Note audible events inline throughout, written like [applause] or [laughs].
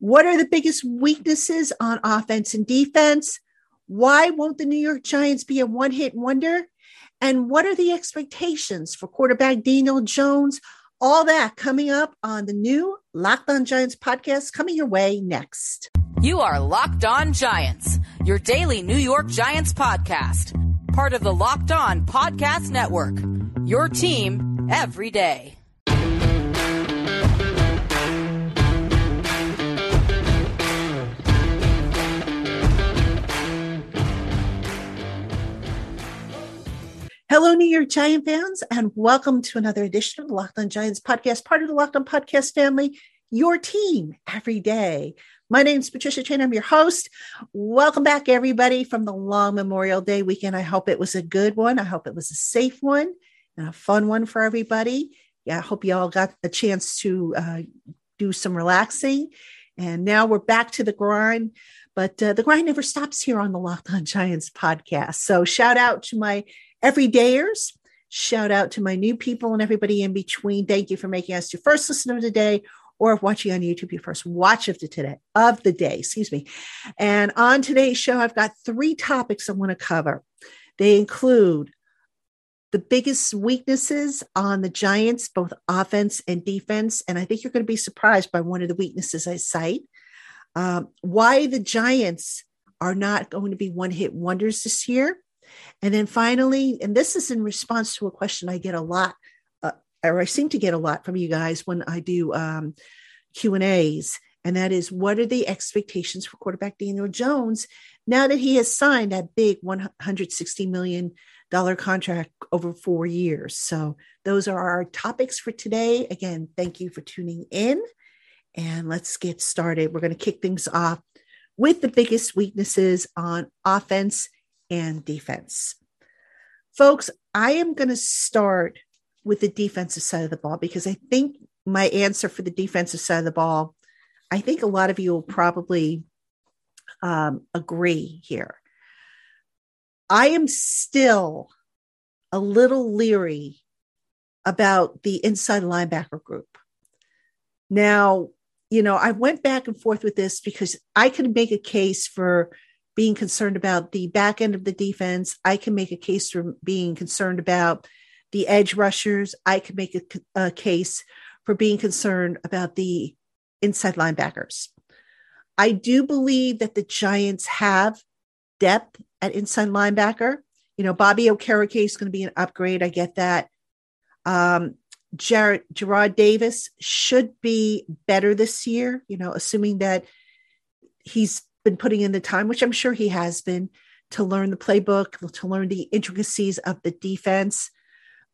What are the biggest weaknesses on offense and defense? Why won't the New York Giants be a one hit wonder? And what are the expectations for quarterback Daniel Jones? All that coming up on the new Locked On Giants podcast coming your way next. You are Locked On Giants, your daily New York Giants podcast, part of the Locked On Podcast Network. Your team every day. Hello, New York Giant fans, and welcome to another edition of the Locked On Giants podcast, part of the Locked On Podcast family, your team every day. My name is Patricia Traina. I'm your host. Welcome back, everybody, from the long Memorial Day weekend. I hope it was a good one. I hope it was a safe one and a fun one for everybody. Yeah, I hope you all got a chance to uh, do some relaxing. And now we're back to the grind. But uh, the grind never stops here on the Locked On Giants podcast. So shout out to my everydayers. Shout out to my new people and everybody in between. Thank you for making us your first listener of the day or watching on YouTube your first watch of the today of the day, excuse me. And on today's show, I've got three topics I want to cover. They include the biggest weaknesses on the Giants, both offense and defense. And I think you're going to be surprised by one of the weaknesses I cite. Um, why the Giants are not going to be one hit wonders this year. And then finally, and this is in response to a question I get a lot, uh, or I seem to get a lot from you guys when I do um, Q and A's, and that is, what are the expectations for quarterback Daniel Jones now that he has signed that big 160 million dollar contract over four years? So those are our topics for today. Again, thank you for tuning in, and let's get started. We're going to kick things off with the biggest weaknesses on offense and defense. Folks, I am going to start with the defensive side of the ball because I think my answer for the defensive side of the ball, I think a lot of you will probably um, agree here. I am still a little leery about the inside linebacker group. Now, you know, I went back and forth with this because I could make a case for being concerned about the back end of the defense. I can make a case for being concerned about the edge rushers. I can make a, a case for being concerned about the inside linebackers. I do believe that the Giants have depth at inside linebacker. You know, Bobby Okereke is going to be an upgrade. I get that. Um, Jared, Jarrad Davis should be better this year, you know, assuming that he's been putting in the time, which I'm sure he has been, to learn the playbook, to learn the intricacies of the defense.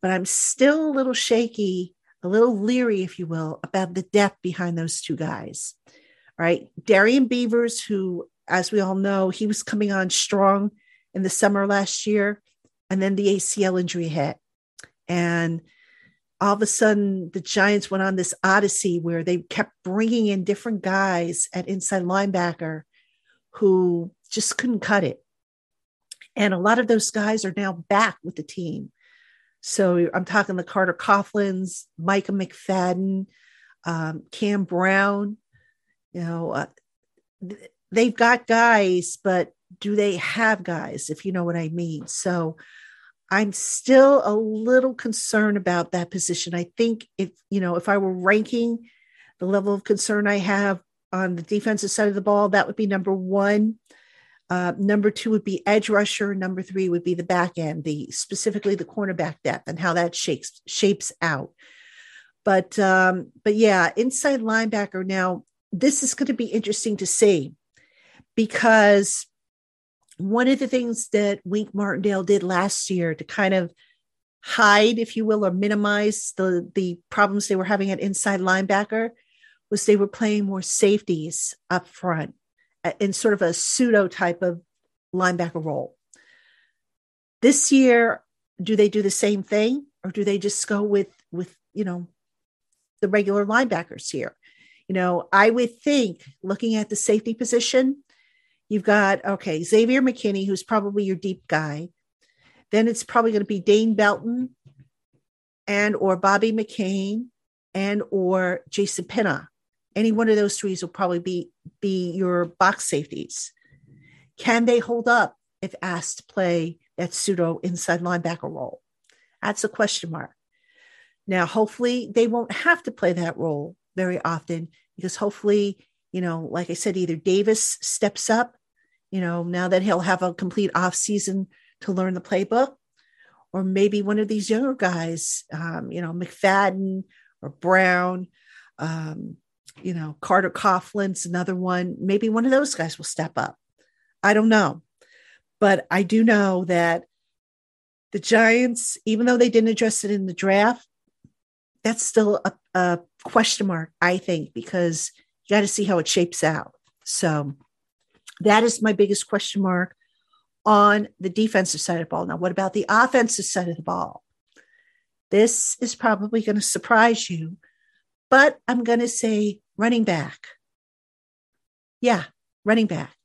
But I'm still a little shaky, a little leery, if you will, about the depth behind those two guys. All right. Darrian Beavers, who, as we all know, he was coming on strong in the summer last year, and then the ACL injury hit. And all of a sudden, the Giants went on this odyssey where they kept bringing in different guys at inside linebacker who just couldn't cut it. And a lot of those guys are now back with the team. So I'm talking the Carter Coughlins, Micah McFadden, um, Cam Brown. You know, uh, they've got guys, but do they have guys, if you know what I mean? So I'm still a little concerned about that position. I think if, you know, if I were ranking the level of concern I have on the defensive side of the ball, that would be number one. Uh, number two would be edge rusher. Number three would be the back end, the specifically the cornerback depth and how that shapes shapes out. But um, but yeah, inside linebacker. Now this is going to be interesting to see because one of the things that Wink Martindale did last year to kind of hide, if you will, or minimize the the problems they were having at inside linebacker was they were playing more safeties up front in sort of a pseudo type of linebacker role. This year, do they do the same thing or do they just go with with you know the regular linebackers here? You know, I would think looking at the safety position, you've got okay, Xavier McKinney, who's probably your deep guy. Then it's probably going to be Dane Belton and or Bobby McCain and or Jason Pinnock any one of those threes will probably be be your box safeties. Can they hold up if asked to play that pseudo inside linebacker role? That's a question mark. Now, hopefully, they won't have to play that role very often because hopefully, you know, like I said, either Davis steps up, you know, now that he'll have a complete off season to learn the playbook, or maybe one of these younger guys, um, you know, McFadden or Brown, um, you know, Carter Coughlin's another one. Maybe one of those guys will step up. I don't know. But I do know that the Giants, even though they didn't address it in the draft, that's still a, a question mark, I think, because you got to see how it shapes out. So that is my biggest question mark on the defensive side of the ball. Now, what about the offensive side of the ball? This is probably going to surprise you, but I'm going to say running back. Yeah, running back.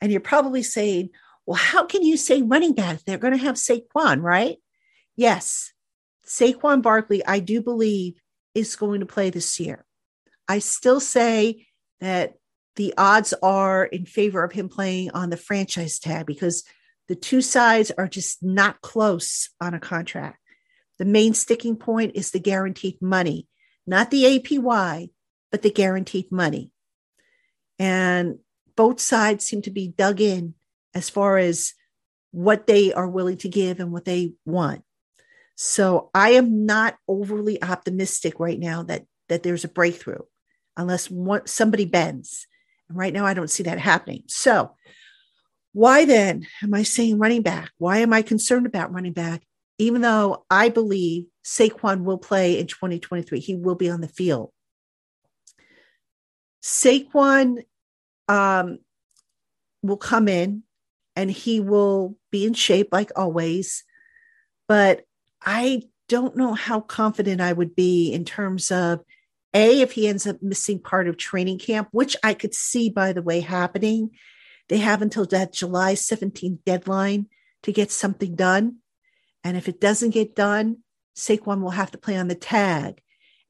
And you're probably saying, well, how can you say running back? They're going to have Saquon, right? Yes, Saquon Barkley, I do believe, is going to play this year. I still say that the odds are in favor of him playing on the franchise tag because the two sides are just not close on a contract. The main sticking point is the guaranteed money, not the APY, but the guaranteed money. And both sides seem to be dug in as far as what they are willing to give and what they want. So I am not overly optimistic right now that that there's a breakthrough unless one, somebody bends. And right now I don't see that happening. So why then am I saying running back? Why am I concerned about running back? Even though I believe Saquon will play in 2023, he will be on the field. Saquon um, will come in and he will be in shape like always. But I don't know how confident I would be in terms of A, if he ends up missing part of training camp, which I could see, by the way, happening. They have until that July 17th deadline to get something done. And if it doesn't get done, Saquon will have to play on the tag.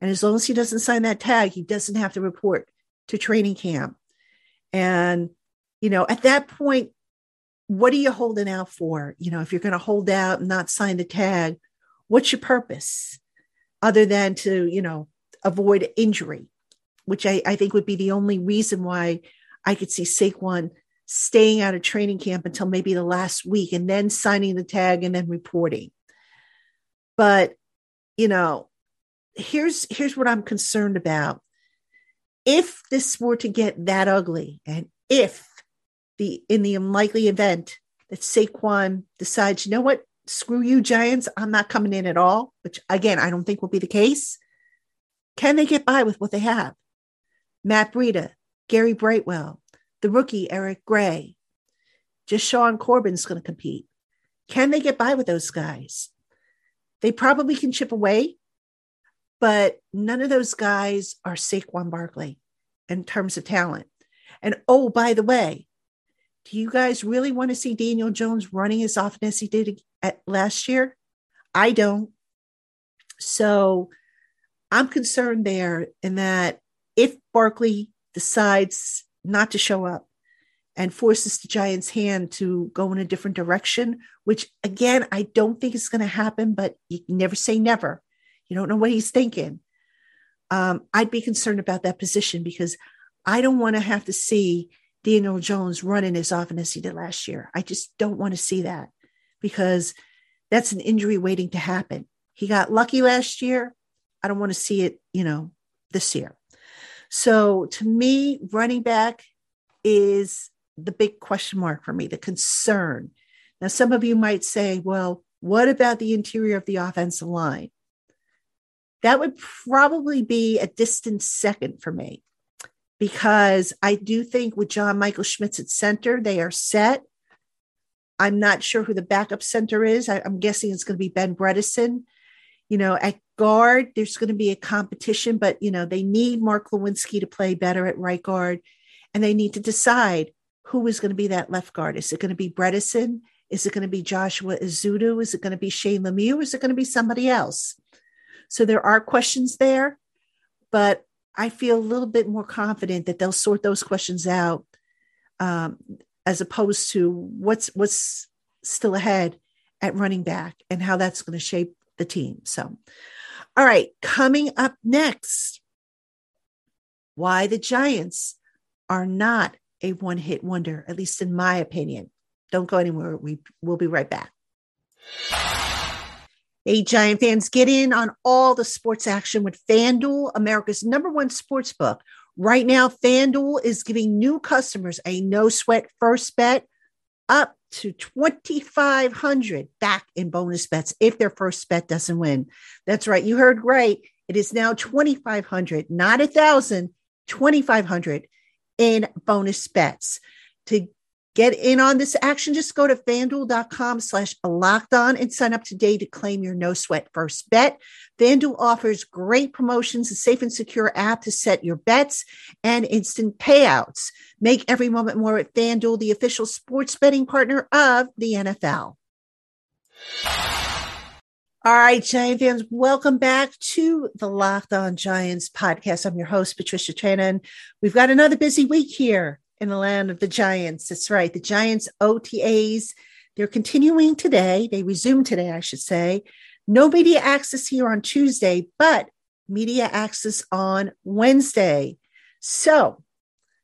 And as long as he doesn't sign that tag, he doesn't have to report to training camp. And, you know, at that point, what are you holding out for? You know, if you're going to hold out and not sign the tag, what's your purpose other than to, you know, avoid injury, which I, I think would be the only reason why I could see Saquon staying out of training camp until maybe the last week and then signing the tag and then reporting. But, you know, here's here's what I'm concerned about. If this were to get that ugly, and if the in the unlikely event that Saquon decides, you know what, screw you, Giants, I'm not coming in at all, which again, I don't think will be the case. Can they get by with what they have? Matt Breida, Gary Brightwell, the rookie Eric Gray, Jashaun Corbin's going to compete. Can they get by with those guys? They probably can chip away, but none of those guys are Saquon Barkley in terms of talent. And oh, by the way, do you guys really want to see Daniel Jones running as often as he did at last year? I don't. So I'm concerned there in that if Barkley decides not to show up and forces the Giants' hand to go in a different direction, which again, I don't think is going to happen, but you never say never. You don't know what he's thinking. Um, I'd be concerned about that position because I don't want to have to see Daniel Jones running as often as he did last year. I just don't want to see that because that's an injury waiting to happen. He got lucky last year. I don't want to see it, you know, this year. So to me, running back is the big question mark for me, the concern. Now, some of you might say, well, what about the interior of the offensive line? That would probably be a distant second for me because I do think with John Michael Schmitz at center, they are set. I'm not sure who the backup center is. I, am guessing it's going to be Ben Bredeson. You know, at guard, there's going to be a competition, but you know, they need Mark Glowinski to play better at right guard, and they need to decide who is going to be that left guard. Is it going to be Bredeson? Is it going to be Joshua Ezeudu? Is it going to be Shane Lemieux? Is it going to be somebody else? So there are questions there, but I feel a little bit more confident that they'll sort those questions out um, as opposed to what's what's still ahead at running back and how that's going to shape the team. So, all right, coming up next, why the Giants are not a one hit wonder, at least in my opinion. Don't go anywhere. We will be right back. Hey, Giant fans, get in on all the sports action with FanDuel, America's number one sports book. Right now, FanDuel is giving new customers a no sweat first bet up to 2500 back in bonus bets if their first bet doesn't win. That's right. You heard right. It is now 2500, not a thousand, 2500 in bonus bets. To get in on this action, just go to fanduel.com slash locked on and sign up today to claim your no sweat first bet. FanDuel offers great promotions, a safe and secure app to set your bets and instant payouts. Make every moment more at FanDuel, the official sports betting partner of the NFL. All right, Giant fans, welcome back to the Locked On Giants podcast. I'm your host, Patricia Traina. We've got another busy week here in the land of the Giants. That's right. The Giants OTAs, they're continuing today. They resume today, I should say. No media access here on Tuesday, but media access on Wednesday. So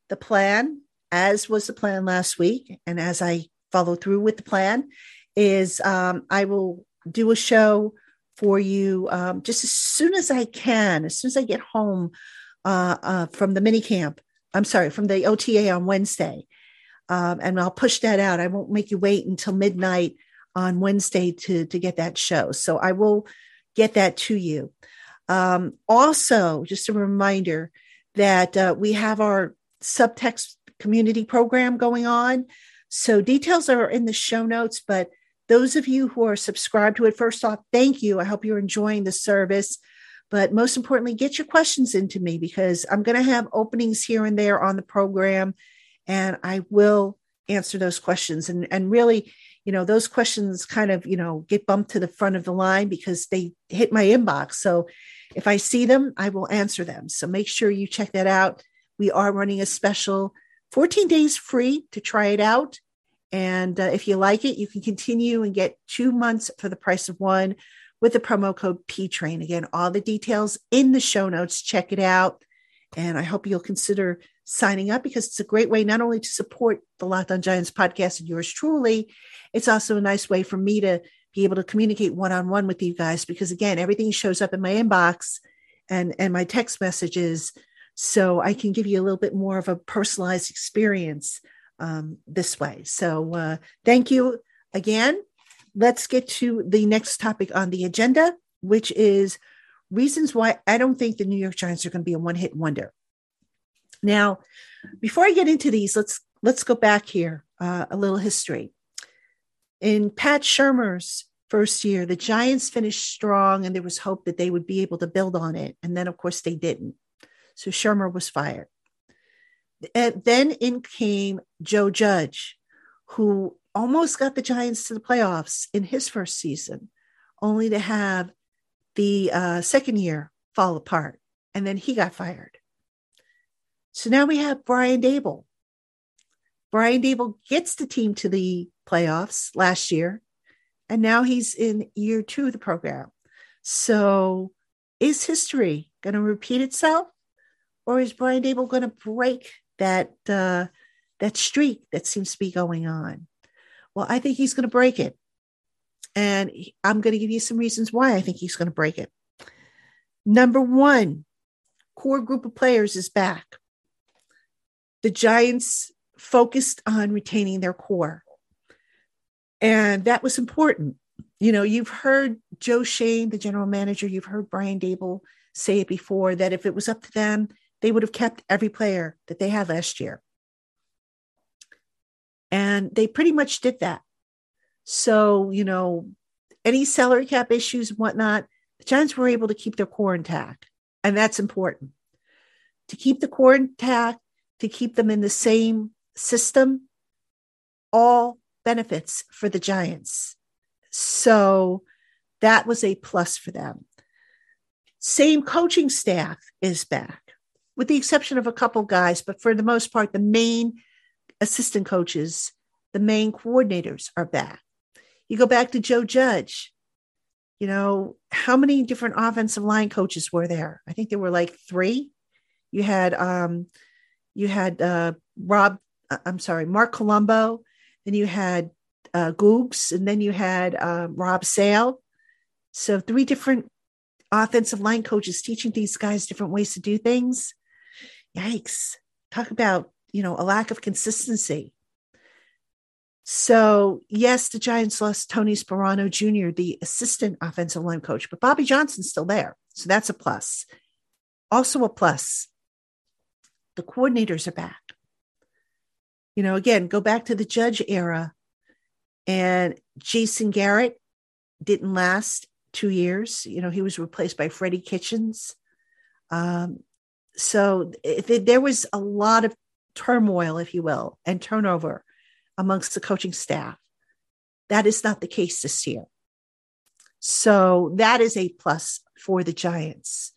the plan, as was the plan last week, and as I follow through with the plan, is um, I will do a show for you um, just as soon as I can, as soon as I get home uh, uh, from the mini camp. I'm sorry, from the OTA on Wednesday. Um, and I'll push that out. I won't make you wait until midnight on Wednesday to, to get that show. So I will get that to you. Um, also, just a reminder that uh, we have our subtext community program going on. So details are in the show notes, but those of you who are subscribed to it, first off, thank you. I hope you're enjoying the service. But most importantly, get your questions into me because I'm going to have openings here and there on the program, and I will answer those questions. And, and really, you know, those questions kind of, you know, get bumped to the front of the line because they hit my inbox. So if I see them, I will answer them. So make sure you check that out. We are running a special 14 days free to try it out. And uh, if you like it, you can continue and get two months for the price of one with the promo code PTRAIN. Again, all the details in the show notes. Check it out. And I hope you'll consider signing up because it's a great way not only to support the Locked on Giants podcast and yours truly, it's also a nice way for me to be able to communicate one on one with you guys because again, everything shows up in my inbox and and my text messages so I can give you a little bit more of a personalized experience um, this way. So uh, thank you again. Let's get to the next topic on the agenda, which is reasons why I don't think the New York Giants are going to be a one-hit wonder. Now, before I get into these, let's let's go back here uh, a little history. In Pat Shurmur's first year, the Giants finished strong, and there was hope that they would be able to build on it. And then, of course, they didn't. So Shurmur was fired. And then in came Joe Judge, who almost got the Giants to the playoffs in his first season, only to have the uh, second year fall apart. And then he got fired. So now we have Brian Daboll. Brian Daboll gets the team to the playoffs last year, and now he's in year two of the program. So is history going to repeat itself? Or is Brian Daboll going to break that uh, that streak that seems to be going on. Well, I think he's going to break it. And I'm going to give you some reasons why I think he's going to break it. Number one, core group of players is back. The Giants focused on retaining their core. And that was important. You know, you've heard Joe Schoen, the general manager, you've heard Brian Daboll say it before that if it was up to them, they would have kept every player that they had last year. And they pretty much did that. So, you know, any salary cap issues and whatnot, the Giants were able to keep their core intact. And that's important. To keep the core intact, to keep them in the same system, all benefits for the Giants. So that was a plus for them. Same coaching staff is back. with the exception of a couple guys, but for the most part, the main assistant coaches, the main coordinators are back. You go back to Joe Judge. You know, how many different offensive line coaches were there? I think there were like three. You had um you had uh Rob uh, I'm sorry, Marc Colombo, then you had uh Googs, and then you had uh, Rob Sale. So three different offensive line coaches teaching these guys different ways to do things. Yikes. Talk about, you know, a lack of consistency. So, yes, the Giants lost Tony Sparano Jr., the assistant offensive line coach, but Bobby Johnson's still there. So that's a plus. Also, a plus the coordinators are back. You know, again, go back to the judge era, and Jason Garrett didn't last two years. You know, he was replaced by Freddie Kitchens. Um, so it, there was a lot of turmoil, if you will, and turnover amongst the coaching staff. That is not the case this year. So that is a plus for the Giants.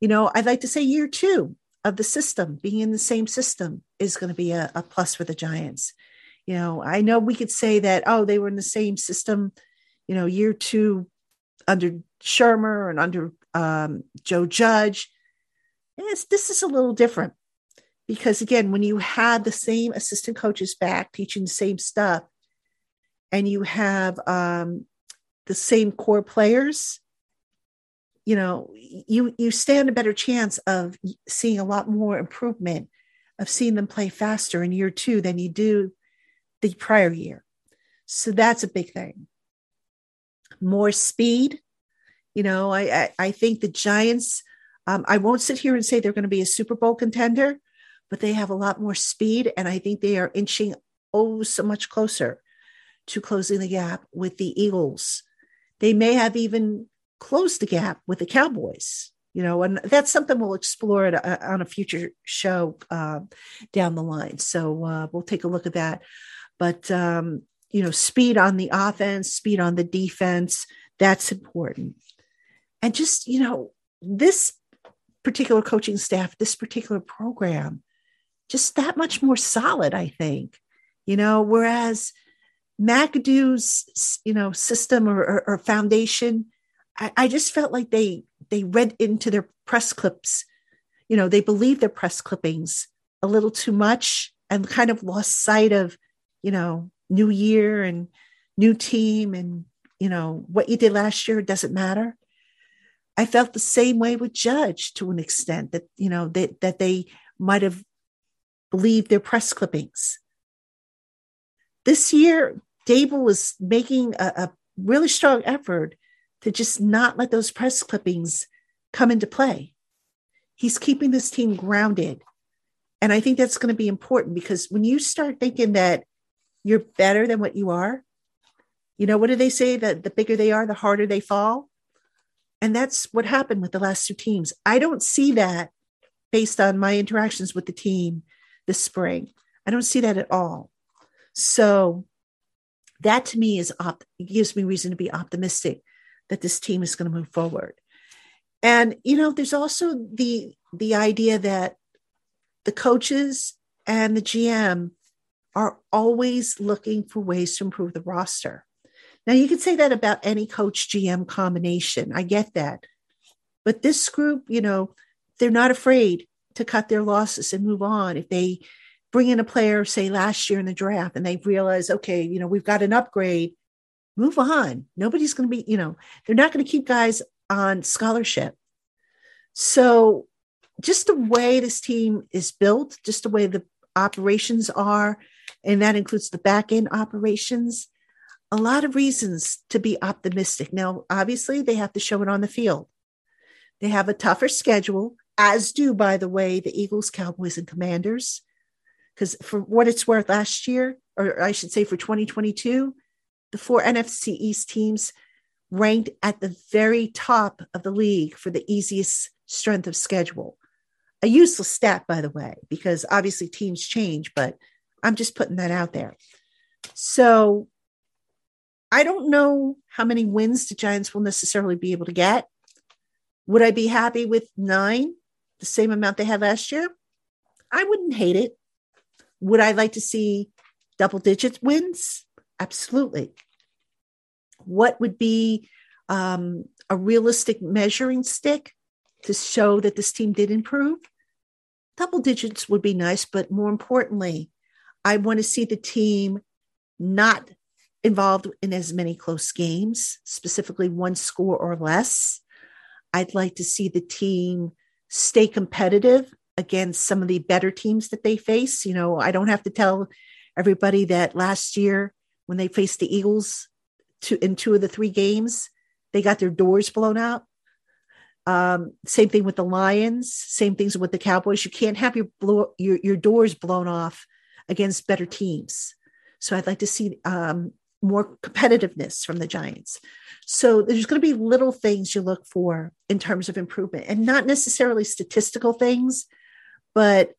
You know, I'd like to say year two of the system, being in the same system, is going to be a, a plus for the Giants. You know, I know we could say that, oh, they were in the same system, you know, year two under Shurmur and under um, Joe Judge. Yes, this is a little different because again, when you have the same assistant coaches back teaching the same stuff, and you have um, the same core players, you know, you you stand a better chance of seeing a lot more improvement, of seeing them play faster in year two than you do the prior year. So that's a big thing. More speed. You know, I I, I think the Giants um, I won't sit here and say they're going to be a Super Bowl contender, but they have a lot more speed. And I think they are inching oh so much closer to closing the gap with the Eagles. They may have even closed the gap with the Cowboys. You know, and that's something we'll explore a, on a future show uh, down the line. So uh, we'll take a look at that. But um, you know, speed on the offense, speed on the defense, that's important. And just, you know, this particular coaching staff, this particular program, just that much more solid, I think. You know, whereas McAdoo's, you know, system or, or, or foundation, I, I just felt like they they read into their press clips. You know, they believed their press clippings a little too much and kind of lost sight of, you know, new year and new team and you know what you did last year doesn't matter I felt the same way with Judge to an extent that, you know, that, that they might have believed their press clippings. This year, Daboll was making a, a really strong effort to just not let those press clippings come into play. He's keeping this team grounded. And I think that's going to be important because when you start thinking that you're better than what you are, you know, what do they say? That the bigger they are, the harder they fall. And that's what happened with the last two teams. I don't see that based on my interactions with the team this spring. I don't see that at all. So that to me is op- gives me reason to be optimistic that this team is going to move forward. And you know, there's also the the idea that the coaches and the GM are always looking for ways to improve the roster. Now, you could say that about any coach GM combination. I get that. But this group, you know, they're not afraid to cut their losses and move on. If they bring in a player, say last year in the draft, and they realize, okay, you know, we've got an upgrade, move on. Nobody's going to be, you know, they're not going to keep guys on scholarship. So, just the way this team is built, just the way the operations are, and that includes the back end operations, a lot of reasons to be optimistic. Now, obviously, they have to show it on the field. They have a tougher schedule, as do, by the way, the Eagles, Cowboys, and Commanders. Because for what it's worth, last year, or I should say for 2022, the four NFC East teams ranked at the very top of the league for the easiest strength of schedule. A useless stat, by the way, because obviously teams change, but I'm just putting that out there. So I don't know how many wins the Giants will necessarily be able to get. Would I be happy with nine? The same amount they had last year, I wouldn't hate it. Would I like to see double digit wins? Absolutely. What would be um, a realistic measuring stick to show that this team did improve? Double digits would be nice, but more importantly, I want to see the team not involved in as many close games, specifically one score or less. I'd like to see the team stay competitive against some of the better teams that they face. You know, I don't have to tell everybody that last year when they faced the Eagles to, in two of the three games, they got their doors blown out. Um, same thing with the Lions. Same things with the Cowboys. You can't have your blow, your your doors blown off against better teams. So I'd like to see um, more competitiveness from the Giants. So there's going to be little things you look for in terms of improvement, and not necessarily statistical things, but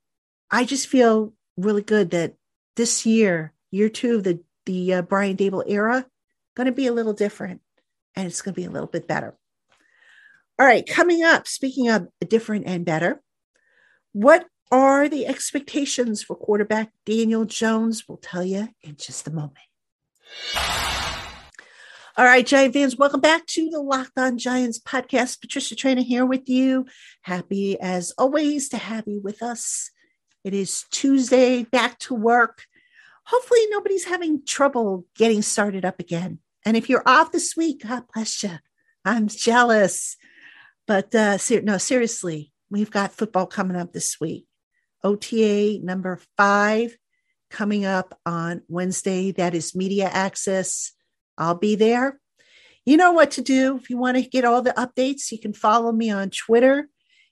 I just feel really good that this year, year two of the the uh, Brian Daboll era, going to be a little different, and it's going to be a little bit better. All right, coming up, speaking of different and better, what are the expectations for quarterback Daniel Jones? We'll tell you in just a moment. All right, Giant fans, welcome back to the Locked On Giants podcast. Patricia Traina here with you. Happy as always to have you with us. It is Tuesday, back to work. Hopefully, nobody's having trouble getting started up again. And if you're off this week, God bless you. I'm jealous. But uh, ser- no, seriously, we've got football coming up this week. OTA number five coming up on Wednesday. That is media access. I'll be there. You know what to do. If you want to get all the updates, you can follow me on Twitter.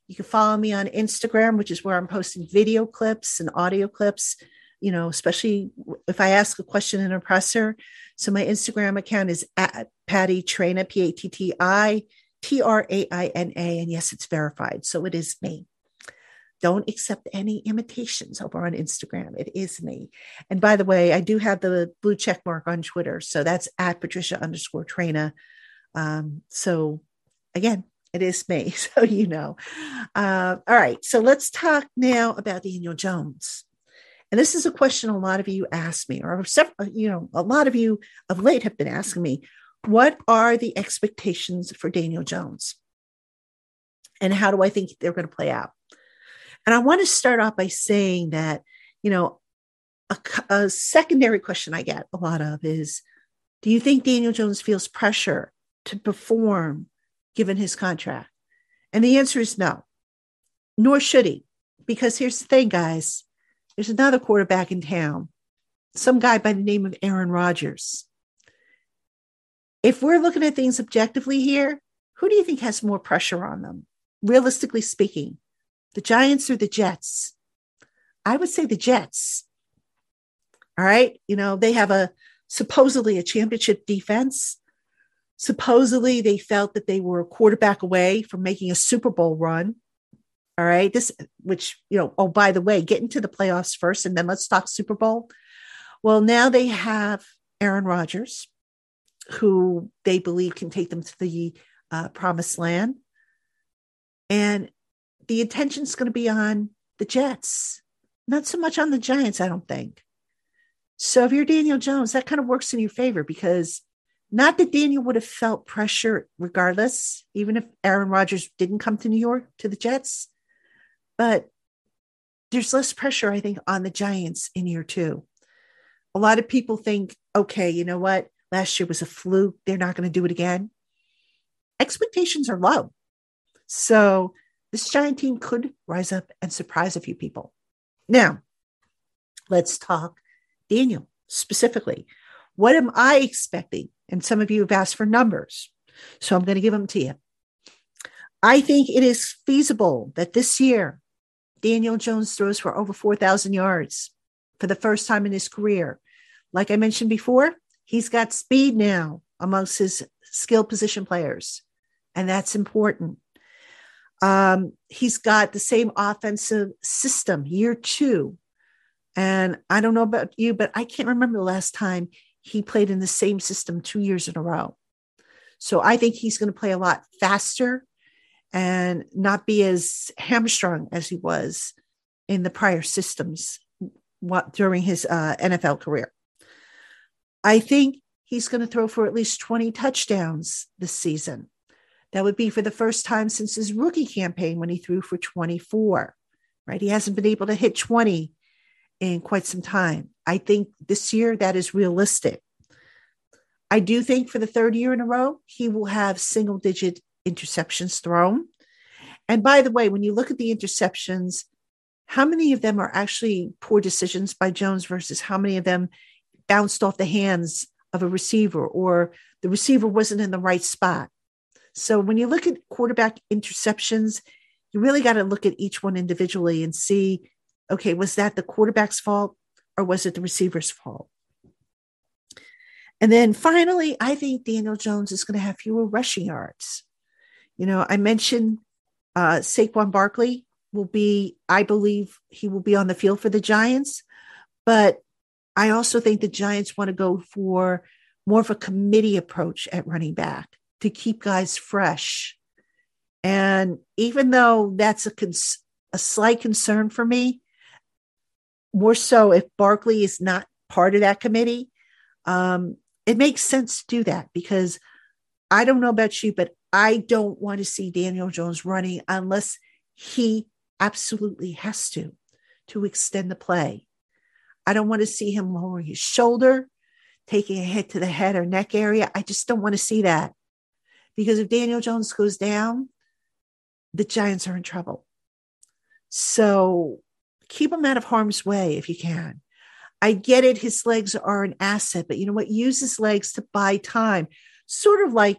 You can follow me on Instagram, which is where I'm posting video clips and audio clips, you know, especially if I ask a question in a presser. So my Instagram account is at Patti Traina, P A T T I T R A I N A. And yes, it's verified. So it is me. Don't accept any imitations over on Instagram. It is me. And by the way, I do have the blue check mark on Twitter. So that's at Patricia underscore Traina. Um, so again, it is me. [laughs] So you know. Uh, all right. So let's talk now about Daniel Jones. And this is a question a lot of you ask me, or several, you know, a lot of you of late have been asking me, what are the expectations for Daniel Jones? And how do I think they're going to play out? And I want to start off by saying that, you know, a, a secondary question I get a lot of is Do you think Daniel Jones feels pressure to perform given his contract? And the answer is no, nor should he. Because here's the thing, guys there's another quarterback in town, some guy by the name of Aaron Rodgers. If we're looking at things objectively here, who do you think has more pressure on them, realistically speaking? The Giants or the Jets? I would say the Jets. All right. You know, they have a supposedly a championship defense. Supposedly they felt that they were a quarterback away from making a Super Bowl run. All right. This, which, you know, oh, by the way, get into the playoffs first and then let's talk Super Bowl. Well, now they have Aaron Rodgers, who they believe can take them to the uh, promised land. And the attention's going to be on the Jets, not so much on the Giants, I don't think. So if you're Daniel Jones, that kind of works in your favor because not that Daniel would have felt pressure regardless, even if Aaron Rodgers didn't come to New York to the Jets, but there's less pressure, I think, on the Giants in year two. A lot of people think, okay, you know what? Last year was a fluke. They're not going to do it again. Expectations are low. So this giant team could rise up and surprise a few people. Now, let's talk Daniel specifically. What am I expecting? And some of you have asked for numbers, so I'm going to give them to you. I think it is feasible that this year Daniel Jones throws for over 4,000 yards for the first time in his career. Like I mentioned before, he's got speed now amongst his skill position players, and that's important. Um, he's got the same offensive system year two. And I don't know about you, but I can't remember the last time he played in the same system two years in a row. So I think he's going to play a lot faster and not be as hamstrung as he was in the prior systems during his uh, NFL career. I think he's going to throw for at least 20 touchdowns this season. That would be for the first time since his rookie campaign when he threw for 24, right? He hasn't been able to hit 20 in quite some time. I think this year that is realistic. I do think for the third year in a row, he will have single digit interceptions thrown. And by the way, when you look at the interceptions, how many of them are actually poor decisions by Jones versus how many of them bounced off the hands of a receiver or the receiver wasn't in the right spot? So when you look at quarterback interceptions, you really got to look at each one individually and see okay, was that the quarterback's fault or was it the receiver's fault? And then finally, I think Daniel Jones is going to have fewer rushing yards. You know, I mentioned uh, Saquon Barkley will be, I believe he will be on the field for the Giants, but I also think the Giants want to go for more of a committee approach at running back to keep guys fresh. And even though that's a, cons- a slight concern for me, more so if Barkley is not part of that committee, um, it makes sense to do that because I don't know about you, but I don't want to see Daniel Jones running unless he absolutely has to to extend the play. I don't want to see him lowering his shoulder, taking a hit to the head or neck area. I just don't want to see that because if Daniel Jones goes down, the Giants are in trouble. So keep him out of harm's way if you can. I get it. His legs are an asset, but you know what? Use his legs to buy time, sort of like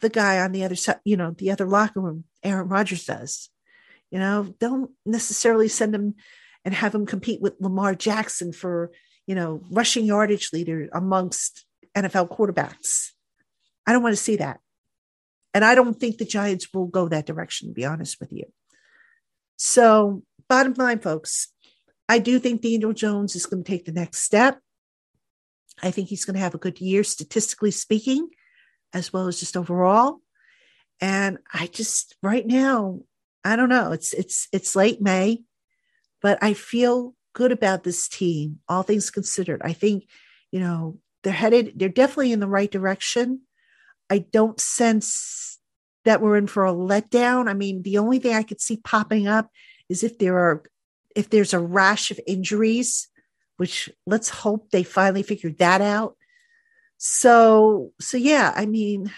the guy on the other side, you know, the other locker room, Aaron Rodgers does. You know, don't necessarily send him and have him compete with Lamar Jackson for, you know, rushing yardage leader amongst NFL quarterbacks. I don't want to see that. And I don't think the Giants will go that direction, to be honest with you. So, bottom line, folks, I do think Daniel Jones is going to take the next step. I think he's going to have a good year, statistically speaking, as well as just overall. And I just right now, I don't know. It's it's it's late May, but I feel good about this team, all things considered. I think, you know, they're headed, they're definitely in the right direction. I don't sense that we're in for a letdown. I mean, the only thing I could see popping up is if there are if there's a rash of injuries, which let's hope they finally figured that out. So, so yeah, I mean,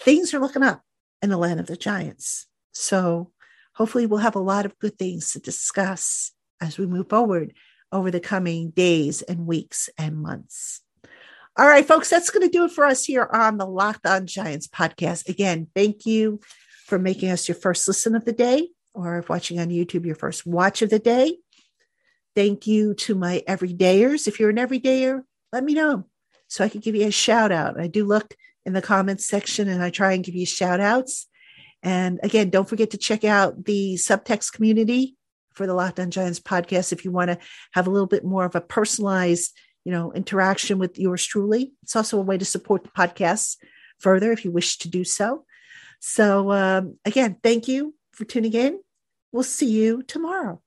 things are looking up in the land of the giants. So hopefully we'll have a lot of good things to discuss as we move forward over the coming days and weeks and months. All right, folks, that's going to do it for us here on the Locked On Giants podcast. Again, thank you for making us your first listen of the day or if watching on YouTube, your first watch of the day. Thank you to my everydayers. If you're an everydayer, let me know so I can give you a shout out. I do look in the comments section and I try and give you shout outs. And again, don't forget to check out the subtext community for the Locked On Giants podcast if you want to have a little bit more of a personalized, you know, interaction with yours truly. It's also a way to support the podcast further if you wish to do so. So um, again, thank you for tuning in. We'll see you tomorrow.